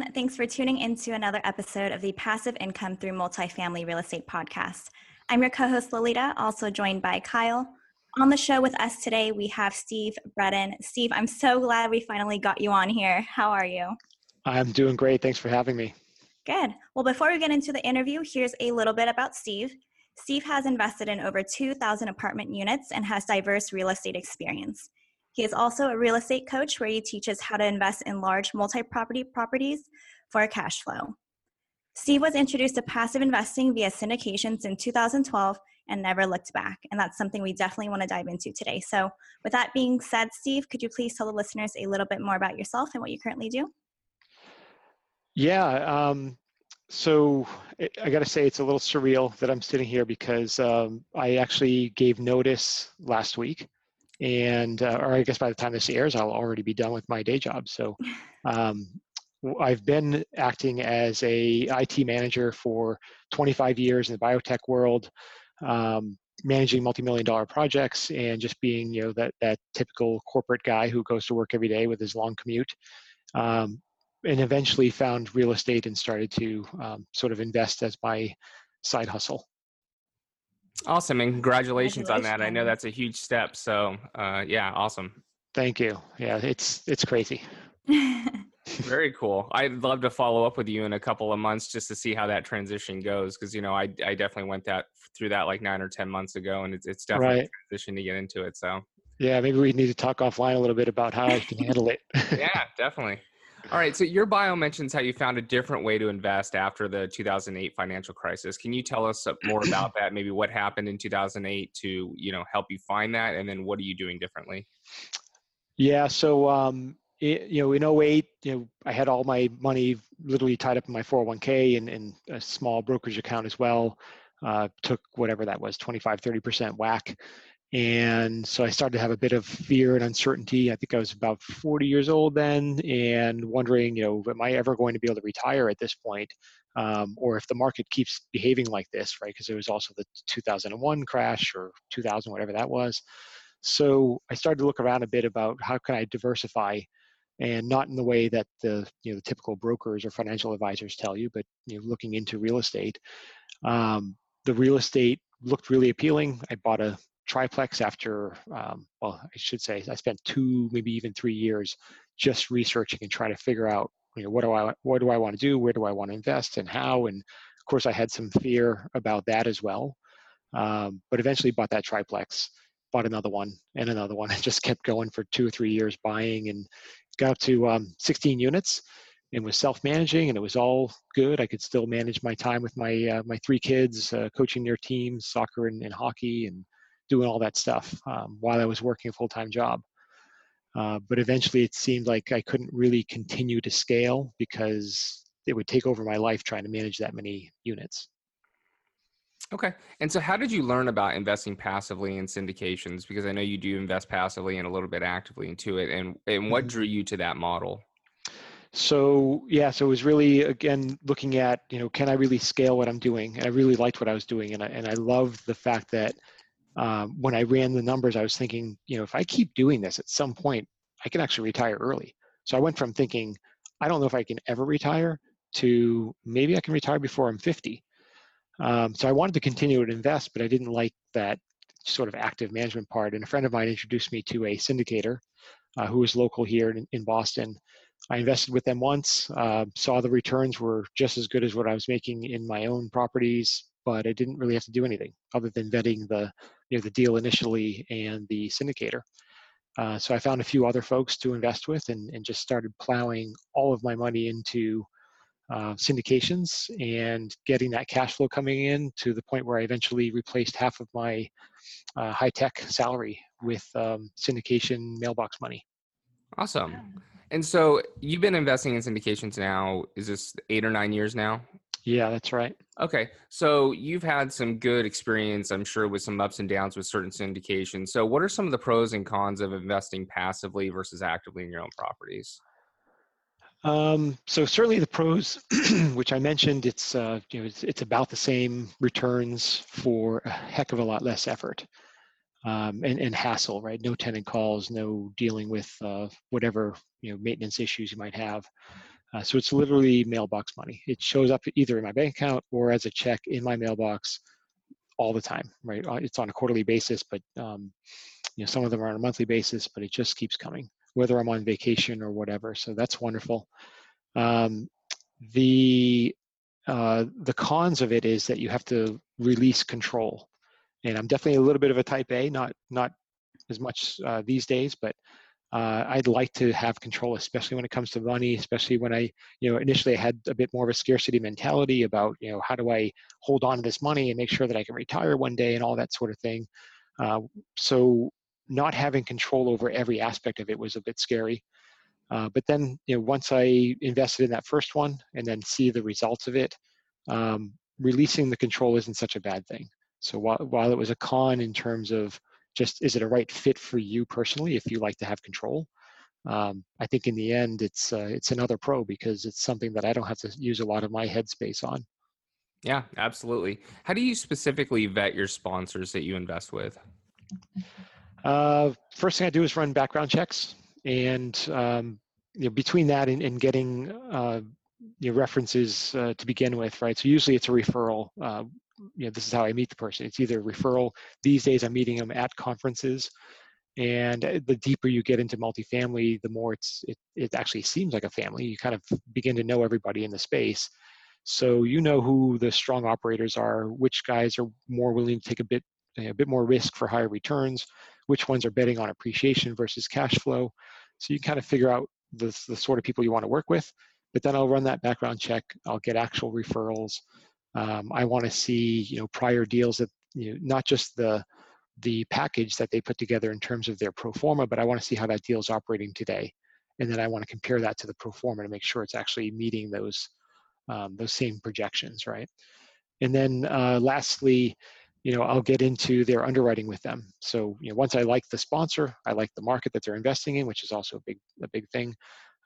Everyone. Thanks for tuning into another episode of the Passive Income Through Multifamily Real Estate podcast. I'm your co host, Lolita, also joined by Kyle. On the show with us today, we have Steve Breton. Steve, I'm so glad we finally got you on here. How are you? I'm doing great. Thanks for having me. Good. Well, before we get into the interview, here's a little bit about Steve. Steve has invested in over 2,000 apartment units and has diverse real estate experience. He is also a real estate coach where he teaches how to invest in large multi property properties for cash flow. Steve was introduced to passive investing via syndications in 2012 and never looked back. And that's something we definitely want to dive into today. So, with that being said, Steve, could you please tell the listeners a little bit more about yourself and what you currently do? Yeah. Um, so I got to say, it's a little surreal that I'm sitting here because um, I actually gave notice last week. And, uh, or I guess by the time this airs, I'll already be done with my day job. So um, I've been acting as a IT manager for 25 years in the biotech world, um, managing multi-million dollar projects and just being, you know, that, that typical corporate guy who goes to work every day with his long commute. Um, and eventually found real estate and started to um, sort of invest as my side hustle. Awesome, and congratulations, congratulations, on that. I know that's a huge step. So, uh, yeah, awesome. Thank you. Yeah, it's it's crazy. Very cool. I'd love to follow up with you in a couple of months just to see how that transition goes, because you know I I definitely went that through that like nine or ten months ago, and it's it's definitely right. a transition to get into it. So. Yeah, maybe we need to talk offline a little bit about how I can handle it. yeah, definitely. All right. So your bio mentions how you found a different way to invest after the 2008 financial crisis. Can you tell us more about that? Maybe what happened in 2008 to you know help you find that, and then what are you doing differently? Yeah. So um, it, you know, in 08, you know, I had all my money literally tied up in my 401k and, and a small brokerage account as well. Uh, took whatever that was, 25, 30% whack. And so I started to have a bit of fear and uncertainty. I think I was about 40 years old then and wondering, you know, am I ever going to be able to retire at this point? Um, or if the market keeps behaving like this, right? Because it was also the 2001 crash or 2000, whatever that was. So I started to look around a bit about how can I diversify and not in the way that the you know the typical brokers or financial advisors tell you, but you know looking into real estate. Um, the real estate looked really appealing. I bought a triplex after, um, well, I should say, I spent two, maybe even three years just researching and trying to figure out, you know, what do I, what do I want to do? Where do I want to invest and how? And of course, I had some fear about that as well. Um, but eventually bought that triplex, bought another one and another one, and just kept going for two or three years buying and got up to um, 16 units and was self-managing and it was all good. I could still manage my time with my uh, my three kids, uh, coaching their teams, soccer and, and hockey, and doing all that stuff um, while I was working a full time job. Uh, but eventually it seemed like I couldn't really continue to scale because it would take over my life trying to manage that many units. Okay. And so how did you learn about investing passively in syndications? Because I know you do invest passively and a little bit actively into it. And, and what mm-hmm. drew you to that model? So yeah, so it was really again looking at, you know, can I really scale what I'm doing? And I really liked what I was doing. And I and I loved the fact that um, when I ran the numbers, I was thinking, you know, if I keep doing this at some point, I can actually retire early. So I went from thinking, I don't know if I can ever retire to maybe I can retire before I'm 50. Um, so I wanted to continue to invest, but I didn't like that sort of active management part. And a friend of mine introduced me to a syndicator uh, who was local here in, in, Boston. I invested with them once, uh, saw the returns were just as good as what I was making in my own properties, but I didn't really have to do anything other than vetting the you know the deal initially and the syndicator. Uh, so I found a few other folks to invest with and, and just started plowing all of my money into uh, syndications and getting that cash flow coming in to the point where I eventually replaced half of my uh, high tech salary with um, syndication mailbox money. Awesome. And so you've been investing in syndications now, is this eight or nine years now? Yeah, that's right. Okay. So you've had some good experience, I'm sure, with some ups and downs with certain syndications. So, what are some of the pros and cons of investing passively versus actively in your own properties? Um, so certainly the pros, which I mentioned, it's uh, you know it's, it's, about the same returns for a heck of a lot less effort um, and, and hassle, right? No tenant calls, no dealing with uh, whatever you know maintenance issues you might have. Uh, so it's literally mailbox money. It shows up either in my bank account or as a check in my mailbox all the time, right? Uh, it's on a quarterly basis, but um, you know some of them are on a monthly basis, but it just keeps coming whether I'm on vacation or whatever. So that's wonderful. Um, the uh, the cons of it is that you have to release control, and I'm definitely a little bit of a type A, not not as much uh, these days, but uh, I'd like to have control, especially when it comes to money, especially when I, you know, initially I had a bit more of a scarcity mentality about, you know, how do I hold on to this money and make sure that I can retire one day and all that sort of thing. Uh, so not having control over every aspect of it was a bit scary. Uh, but then, you know, once I invested in that first one and then see the results of it, um, releasing the control isn't such a bad thing. So while, while it was a con in terms of just is it a right fit for you personally if you like to have control, um, I think in the end it's uh, it's another pro because it's something that I don't have to use a lot of my headspace on. Yeah, absolutely. How do you specifically vet your sponsors that you invest with? Uh, first thing I do is run background checks, and um, you know, between that and, and getting uh, you know, references uh, to begin with, right? So usually it's a referral. You know, this is how I meet the person. It's either referral. These days, I'm meeting them at conferences, and uh, the deeper you get into multifamily, the more it's it, it actually seems like a family. You kind of begin to know everybody in the space. So you know who the strong operators are, which guys are more willing to take a bit a bit more risk for higher returns, which ones are betting on appreciation versus cash flow. So you kind of figure out the, the sort of people you want to work with. But then I'll run that background check. I'll get actual referrals. Um, I want to see you know prior deals that you know not just the the package that they put together in terms of their pro forma, but I want to see how that deal is operating today, and then I want to compare that to the pro forma to make sure it's actually meeting those um, those same projections, right? And then uh, lastly, you know, I'll get into their underwriting with them. So, you know, once I like the sponsor, I like the market that they're investing in, which is also a big, a big thing.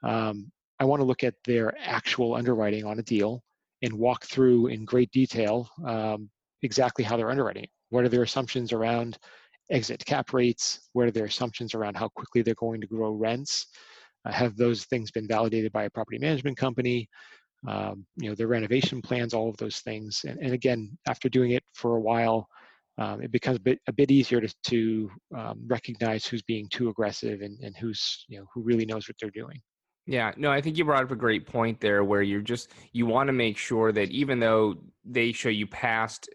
Um, I want to look at their actual underwriting on a deal and walk through in great detail um, exactly how they're underwriting. What are their assumptions around exit cap rates? What are their assumptions around how quickly they're going to grow rents? Uh, have those things been validated by a property management company? um, you know, the renovation plans, all of those things. And, and again, after doing it for a while, um, it becomes a bit a bit easier to, to um, recognize who's being too aggressive and, and who's you know who really knows what they're doing. Yeah, no, I think you brought up a great point there where you're just you want to make sure that even though they show you past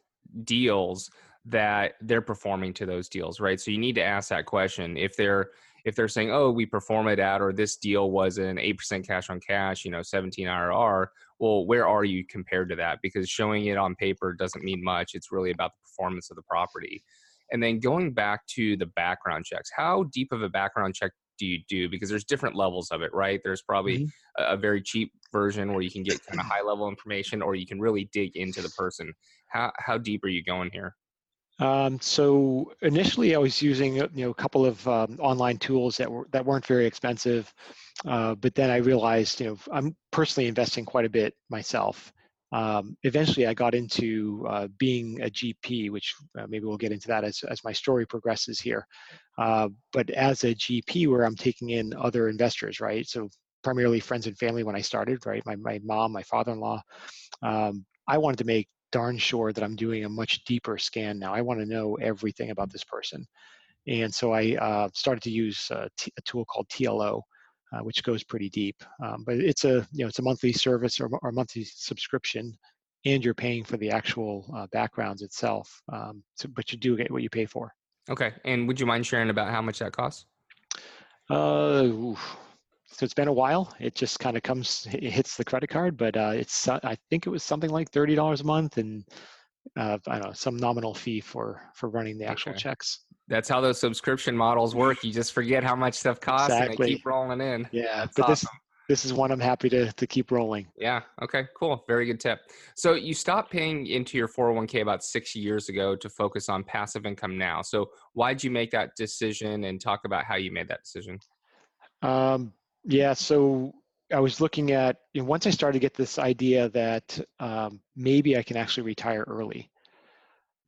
deals that they're performing to those deals, right? So you need to ask that question if they're if they're saying, oh, we perform it at, or this deal was an 8% cash on cash, you know, 17 IRR, well, where are you compared to that? Because showing it on paper doesn't mean much. It's really about the performance of the property. And then going back to the background checks, how deep of a background check do you do? Because there's different levels of it, right? There's probably mm-hmm. a, a very cheap version where you can get kind of high level information, or you can really dig into the person. How, how deep are you going here? Um, so initially, I was using uh, you know a couple of um, online tools that were that weren't very expensive, uh, but then I realized you know I'm personally investing quite a bit myself. Um, eventually, I got into uh, being a GP, which uh, maybe we'll get into that as as my story progresses here. Uh, but as a GP, where I'm taking in other investors, right? So primarily friends and family when I started, right? My my mom, my father-in-law. Um, I wanted to make darn sure that I'm doing a much deeper scan now. I want to know everything about this person. And so I uh, started to use a, t- a tool called TLO, uh, which goes pretty deep. Um, but it's a you know it's a monthly service or, or monthly subscription, and you're paying for the actual uh, backgrounds itself. Um, so, but you do get what you pay for. Okay. And would you mind sharing about how much that costs? Uh, oof. so it's been a while. It just kind of comes, it hits the credit card, but uh, it's I think it was something like thirty dollars a month, and uh, I don't know some nominal fee for for running the actual Okay. checks. That's how those subscription models work. You just forget how much stuff costs and they keep rolling in. Yeah, That's but this awesome. this is one I'm happy to to keep rolling. Yeah. Okay. Cool. Very good tip. So you stopped paying into your 401k about six years ago to focus on passive income now. So why'd you make that decision and talk about how you made that decision? Um, yeah, so I was looking at you know, once I started to get this idea that um, maybe I can actually retire early.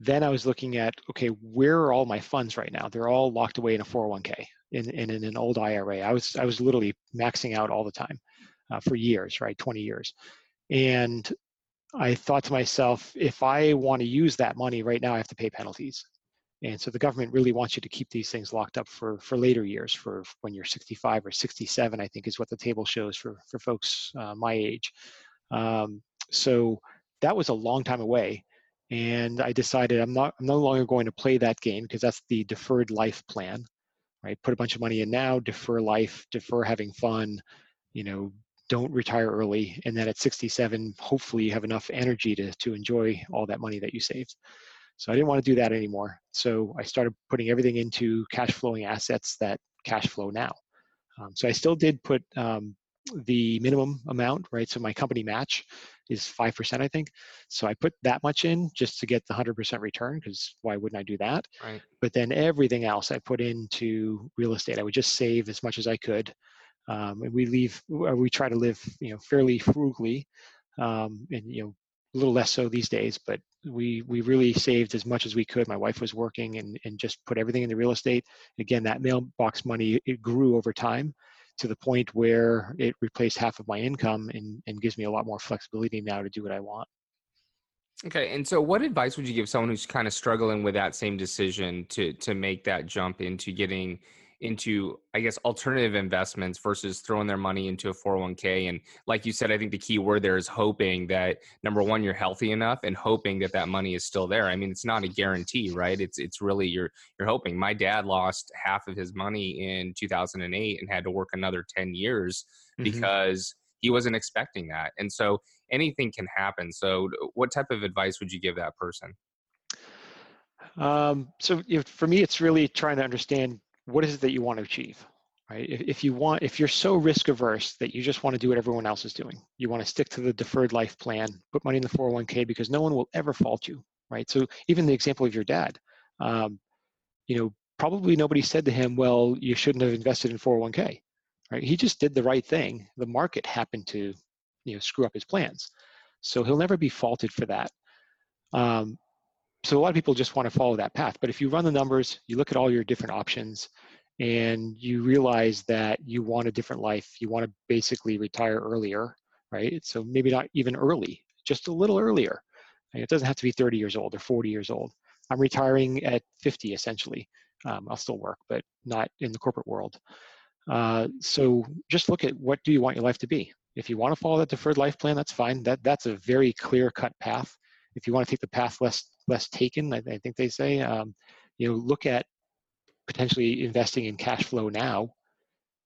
Then I was looking at okay, where are all my funds right now? They're all locked away in a 401k in, in, in an old IRA. I was I was literally maxing out all the time uh, for years, right, 20 years, and I thought to myself, if I want to use that money right now, I have to pay penalties. And so the government really wants you to keep these things locked up for, for later years, for when you're 65 or 67, I think is what the table shows for, for folks uh, my age. Um, so that was a long time away. And I decided I'm not I'm no longer going to play that game because that's the deferred life plan, right? Put a bunch of money in now, defer life, defer having fun, you know, don't retire early. And then at 67, hopefully you have enough energy to, to enjoy all that money that you saved. So I didn't want to do that anymore. So I started putting everything into cash flowing assets that cash flow now. Um, so I still did put um, the minimum amount, right? So my company match is 5%, I think. So I put that much in just to get the 100% return because why wouldn't I do that? Right. But then everything else I put into real estate. I would just save as much as I could. Um, and we leave, or we try to live, you know, fairly frugally um, and, you know, a little less so these days, but we we really saved as much as we could. My wife was working and, and just put everything into real estate. Again, that mailbox money it grew over time to the point where it replaced half of my income and, and gives me a lot more flexibility now to do what I want. Okay. And so what advice would you give someone who's kind of struggling with that same decision to to make that jump into getting into I guess alternative investments versus throwing their money into a 401k and like you said I think the key word there is hoping that number one you're healthy enough and hoping that that money is still there. I mean it's not a guarantee, right? It's it's really you're you're hoping. My dad lost half of his money in 2008 and had to work another 10 years Mhm. because he wasn't expecting that. And so anything can happen. So what type of advice would you give that person? Um, so you know, for me, it's really trying to understand what is it that you want to achieve, right? If, if you want, if you're so risk averse that you just want to do what everyone else is doing, you want to stick to the deferred life plan, put money in the 401k because no one will ever fault you, right? So even the example of your dad, um, you know, probably nobody said to him, well, you shouldn't have invested in 401k, right? He just did the right thing. The market happened to, you know, screw up his plans. So he'll never be faulted for that. Um, so a lot of people just want to follow that path. But if you run the numbers, you look at all your different options, and you realize that you want a different life, you want to basically retire earlier, right? So maybe not even early, just a little earlier. It doesn't have to be 30 years old or 40 years old. I'm retiring at 50 essentially. Um, I'll still work, but not in the corporate world. Uh, so just look at what do you want your life to be. If you want to follow that deferred life plan, that's fine. That that's a very clear cut path. If you want to take the path less less taken, I, I think they say, um, you know, look at potentially investing in cash flow now.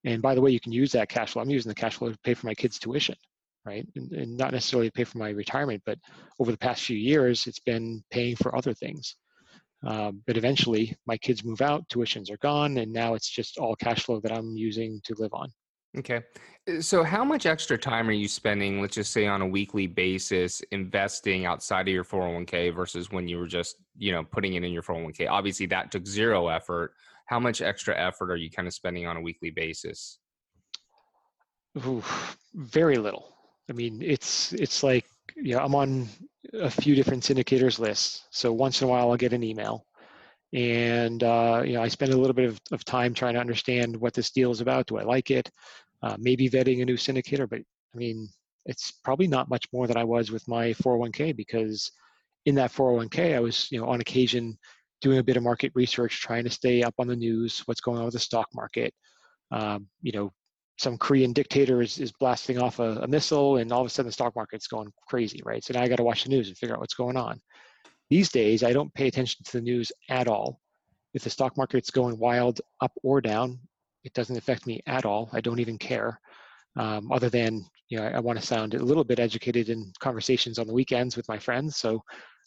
And by the way, you can use that cash flow. I'm using the cash flow to pay for my kids' tuition, right? And, and not necessarily to pay for my retirement, but over the past few years, it's been paying for other things. Um, but eventually, my kids move out, tuitions are gone, and now it's just all cash flow that I'm using to live on. Okay. Uh, So how much extra time are you spending, let's just say on a weekly basis, investing outside of your 401k versus when you were just, you know, putting it in your 401k? Obviously that took zero effort. How much extra effort are you kind of spending on a weekly basis? Ooh, very little. I mean, it's it's like yeah, I'm on a few different syndicators lists. So once in a while, I'll get an email, and uh, you know, I spend a little bit of, of time trying to understand what this deal is about. Do I like it? Uh, maybe vetting a new syndicator, but I mean, it's probably not much more than I was with my 401k because in that 401k, I was you know on occasion doing a bit of market research, trying to stay up on the news, what's going on with the stock market. Um, you know, some Korean dictator is, is blasting off a, a missile and all of a sudden the stock market's going crazy, right? So now I got to watch the news and figure out what's going on. These days, I don't pay attention to the news at all. If the stock market's going wild up or down, it doesn't affect me at all. I don't even care. um, other than you know I, I want to sound a little bit educated in conversations on the weekends with my friends. So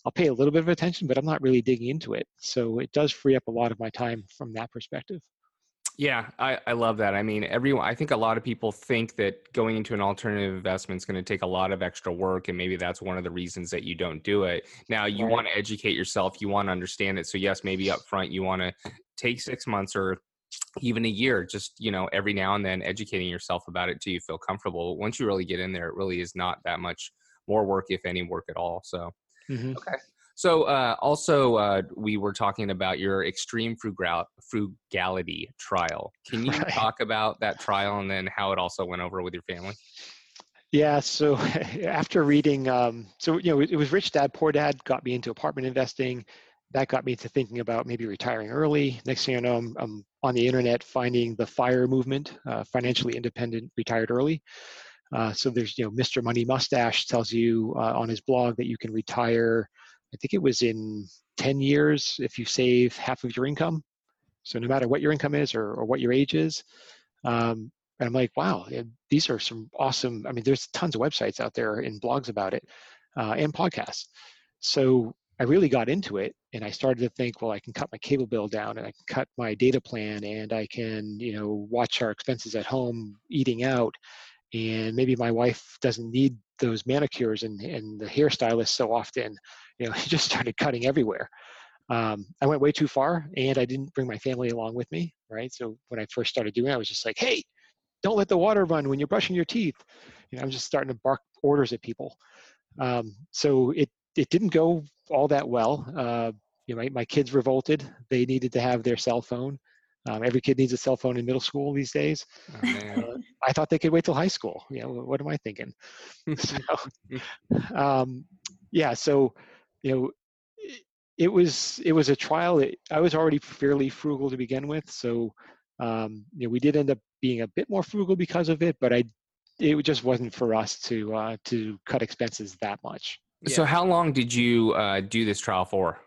I'll pay a little bit of attention, but I'm not really digging into it. So it does free up a lot of my time from that perspective. Yeah, I, I love that. I mean, everyone, I think a lot of people think that going into an alternative investment is going to take a lot of extra work. And maybe that's one of the reasons that you don't do it. Now, you right. want to educate yourself, you want to understand it. So, yes, maybe up front, you want to take six months or even a year, just, you know, every now and then educating yourself about it till you feel comfortable. Once you really get in there, it really is not that much more work, if any work at all. So, mm-hmm. okay. So uh, also, uh, we were talking about your extreme frugal- frugality trial. Can you right. talk about that trial and then how it also went over with your family? Yeah. So after reading, um, so you know, it was Rich Dad Poor Dad got me into apartment investing. That got me to thinking about maybe retiring early. Next thing I know, I'm, I'm on the internet finding the FIRE movement, uh, financially independent, retired early. Uh, so there's, you know, Mr. Money Mustache tells you uh, on his blog that you can retire I think it was in 10 years if you save half of your income. So no matter what your income is or, or what your age is. Um, and I'm like, wow, these are some awesome. I mean, there's tons of websites out there and blogs about it uh, and podcasts. So I really got into it and I started to think, well, I can cut my cable bill down and I can cut my data plan and I can, you know, watch our expenses at home, eating out. And maybe my wife doesn't need those manicures and, and the hairstylist so often you know, he just started cutting everywhere. Um, I went way too far and I didn't bring my family along with me, right? So when I first started doing it, I was just like, hey, don't let the water run when you're brushing your teeth. You know, I'm just starting to bark orders at people. Um, so it, it didn't go all that well. Uh, you know, my, my kids revolted. They needed to have their cell phone. Um, every kid needs a cell phone in middle school these days. Oh, uh, I thought they could wait till high school. You know, what am I thinking? so, um, yeah, so you know, it was it was a trial that I was already fairly frugal to begin with, so um, you know we did end up being a bit more frugal because of it, but I it just wasn't for us to uh, to cut expenses that much. So how long did you uh, do this trial for?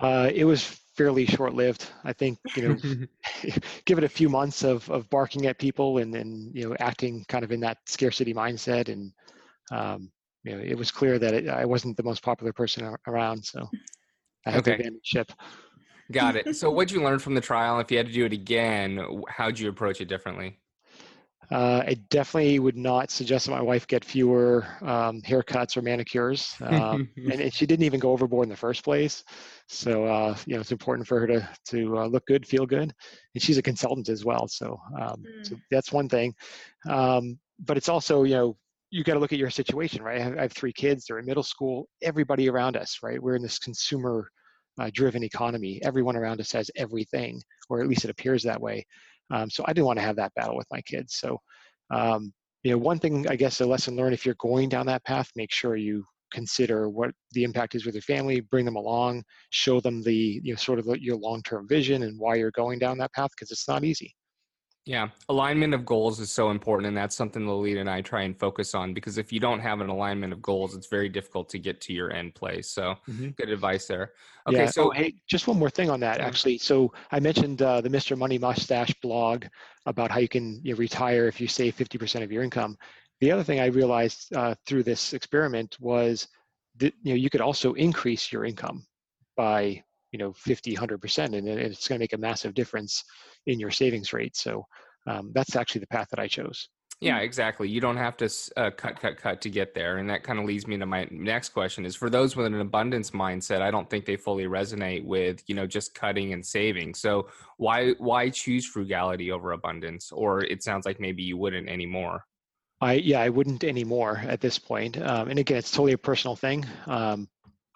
Uh, it was fairly short lived. I think you know, give it a few months of of barking at people and and you know acting kind of in that scarcity mindset and um, you know, it was clear that it, I wasn't the most popular person around, so I had okay. to abandon ship. Got it. So, what'd you learn from the trial? If you had to do it again, how'd you approach it differently? Uh, I definitely would not suggest that my wife get fewer um, haircuts or manicures, um, and, and, she didn't even go overboard in the first place. So uh, you know, it's important for her to to uh, look good, feel good, and she's a consultant as well. So, um, mm. so that's one thing. Um, but it's also you know you got to look at your situation, right? I have, I have, three kids; they're in middle school. Everybody around us, right? We're in this consumer-driven uh, economy. Everyone around us has everything, or at least it appears that way. Um, so I didn't want to have that battle with my kids. So, um, you know, one thing I guess a lesson learned: if you're going down that path, make sure you consider what the impact is with your family. Bring them along, show them the you know sort of your long-term vision and why you're going down that path because it's not easy. Yeah, alignment of goals is so important, and that's something Lolita and I try and focus on because if you don't have an alignment of goals, it's very difficult to get to your end place. So, mm-hmm. good advice there. Okay, yeah. so oh, hey, just one more thing on that, actually. So, I mentioned uh, the Mr. Money Mustache blog about how you can you know, retire if you save 50% of your income. The other thing I realized uh, through this experiment was that you know you could also increase your income by you know 50 100% and it's going to make a massive difference in your savings rate. So um, that's actually the path that i chose. Yeah exactly. You don't have to uh, cut cut cut to get there and that kind of leads me to my next question is for those with an abundance mindset i don't think they fully resonate with you know just cutting and saving. So why why choose frugality over abundance? Or it sounds like maybe you wouldn't anymore. I yeah, I wouldn't anymore at this point. Um, and again, it's totally a personal thing. Um,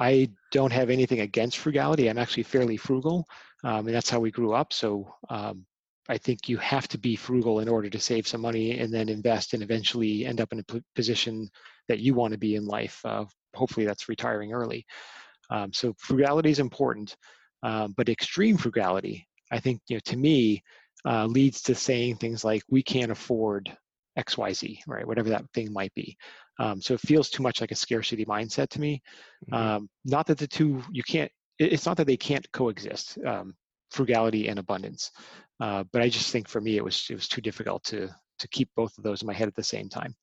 I don't have anything against frugality. I'm actually fairly frugal, um, and that's how we grew up. So um, I think you have to be frugal in order to save some money and then invest and eventually end up in a position that you want to be in life. Uh, hopefully, that's retiring early. Um, so frugality is important, um, but extreme frugality, I think, you know, to me, uh, leads to saying things like, "We can't afford X, Y, Z," right? Whatever that thing might be. Um, so it feels too much like a scarcity mindset to me. Mm-hmm. Um, not that the two you can't. It's not that they can't coexist, um, frugality and abundance. Uh, but I just think for me it was it was too difficult to to keep both of those in my head at the same time.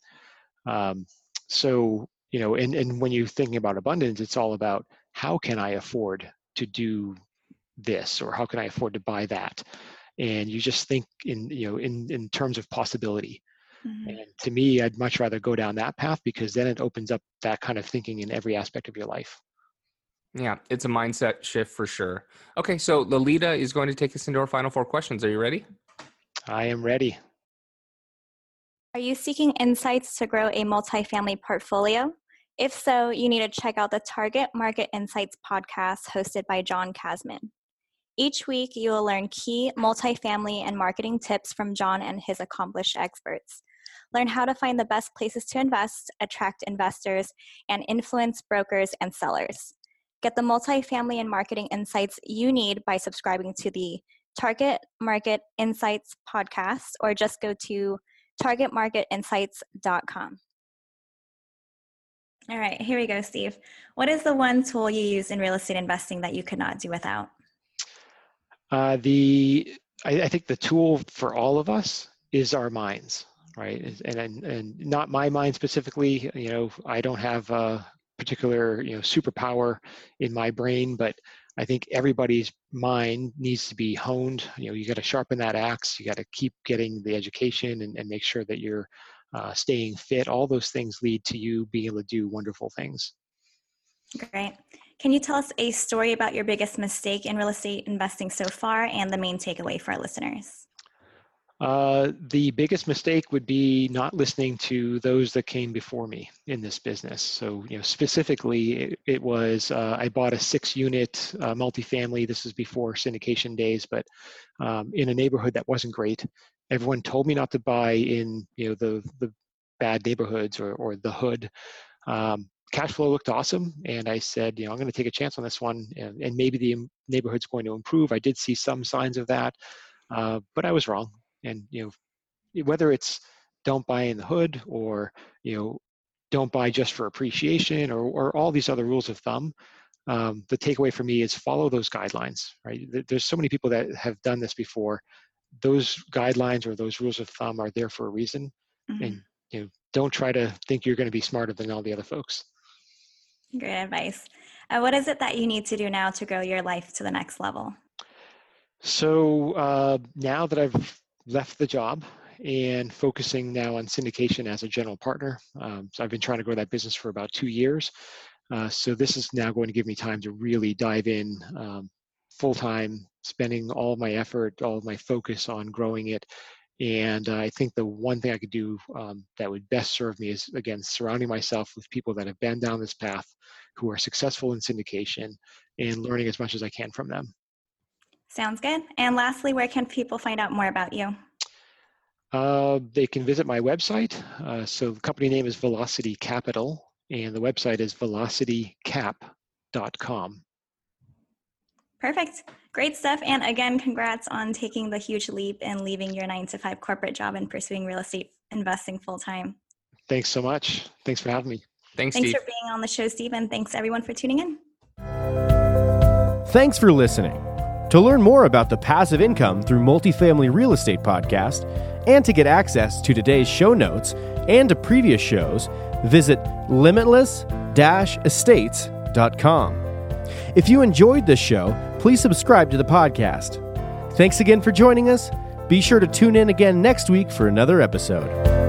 Um, so you know, and and when you're thinking about abundance, it's all about how can I afford to do this or how can I afford to buy that, and you just think in you know in in terms of possibility. Mm-hmm. And to me, I'd much rather go down that path because then it opens up that kind of thinking in every aspect of your life. Yeah, it's a mindset shift for sure. Okay, so Lolita is going to take us into our final four questions. Are you ready? I am ready. Are you seeking insights to grow a multifamily portfolio? If so, you need to check out the Target Market Insights podcast hosted by John Casmon. Each week, you will learn key multifamily and marketing tips from John and his accomplished experts. Learn how to find the best places to invest, attract investors, and influence brokers and sellers. Get the multifamily and marketing insights you need by subscribing to the Target Market Insights podcast or just go to targetmarketinsights.com. All right, here we go, Steve. What is the one tool you use in real estate investing that you could not do without? Uh, the I, I, think the tool for all of us is our minds, right? And, and and not my mind specifically. You know, I don't have a particular you know superpower in my brain, but I think everybody's mind needs to be honed. You know, you got to sharpen that axe. You got to keep getting the education and, and make sure that you're uh, staying fit. All those things lead to you being able to do wonderful things. Great. Can you tell us a story about your biggest mistake in real estate investing so far and the main takeaway for our listeners? Uh, the biggest mistake would be not listening to those that came before me in this business. So, you know, specifically, it, it was uh, I bought a six-unit uh, multifamily. This was before syndication days, but um, in a neighborhood that wasn't great. Everyone told me not to buy in, you know, the the bad neighborhoods or or the hood. Um, cash flow looked awesome, and I said, you know, I'm going to take a chance on this one, and, and maybe the neighborhood's going to improve. I did see some signs of that, uh, but I was wrong and you know whether it's don't buy in the hood or you know don't buy just for appreciation or, or all these other rules of thumb um, the takeaway for me is follow those guidelines right? There's so many people that have done this before. Those guidelines or those rules of thumb are there for a reason mm-hmm. and you know don't try to think you're going to be smarter than all the other folks. Great advice. Uh, what is it that you need to do now to grow your life to the next level? So uh, now that i've left the job and focusing now on syndication as a general partner. Um, so I've been trying to grow that business for about two years. Uh, so this is now going to give me time to really dive in um, full time, spending all my effort, all my focus on growing it. And uh, I think the one thing I could do um, that would best serve me is, again, surrounding myself with people that have been down this path, who are successful in syndication, and learning as much as I can from them. Sounds good. And lastly, where can people find out more about you? Uh, they can visit my website. Uh, so the company name is Velocity Capital, and the website is velocitycap.com. Perfect. Great stuff. And again, congrats on taking the huge leap and leaving your nine to five corporate job and pursuing real estate investing full time. Thanks so much. Thanks for having me. Thanks, thanks Steve. for being on the show, Steve, and thanks everyone for tuning in. Thanks for listening. To learn more about the Passive Income through Multifamily Real Estate podcast, and to get access to today's show notes and to previous shows, visit limitless estates.com. If you enjoyed this show, please subscribe to the podcast. Thanks again for joining us. Be sure to tune in again next week for another episode.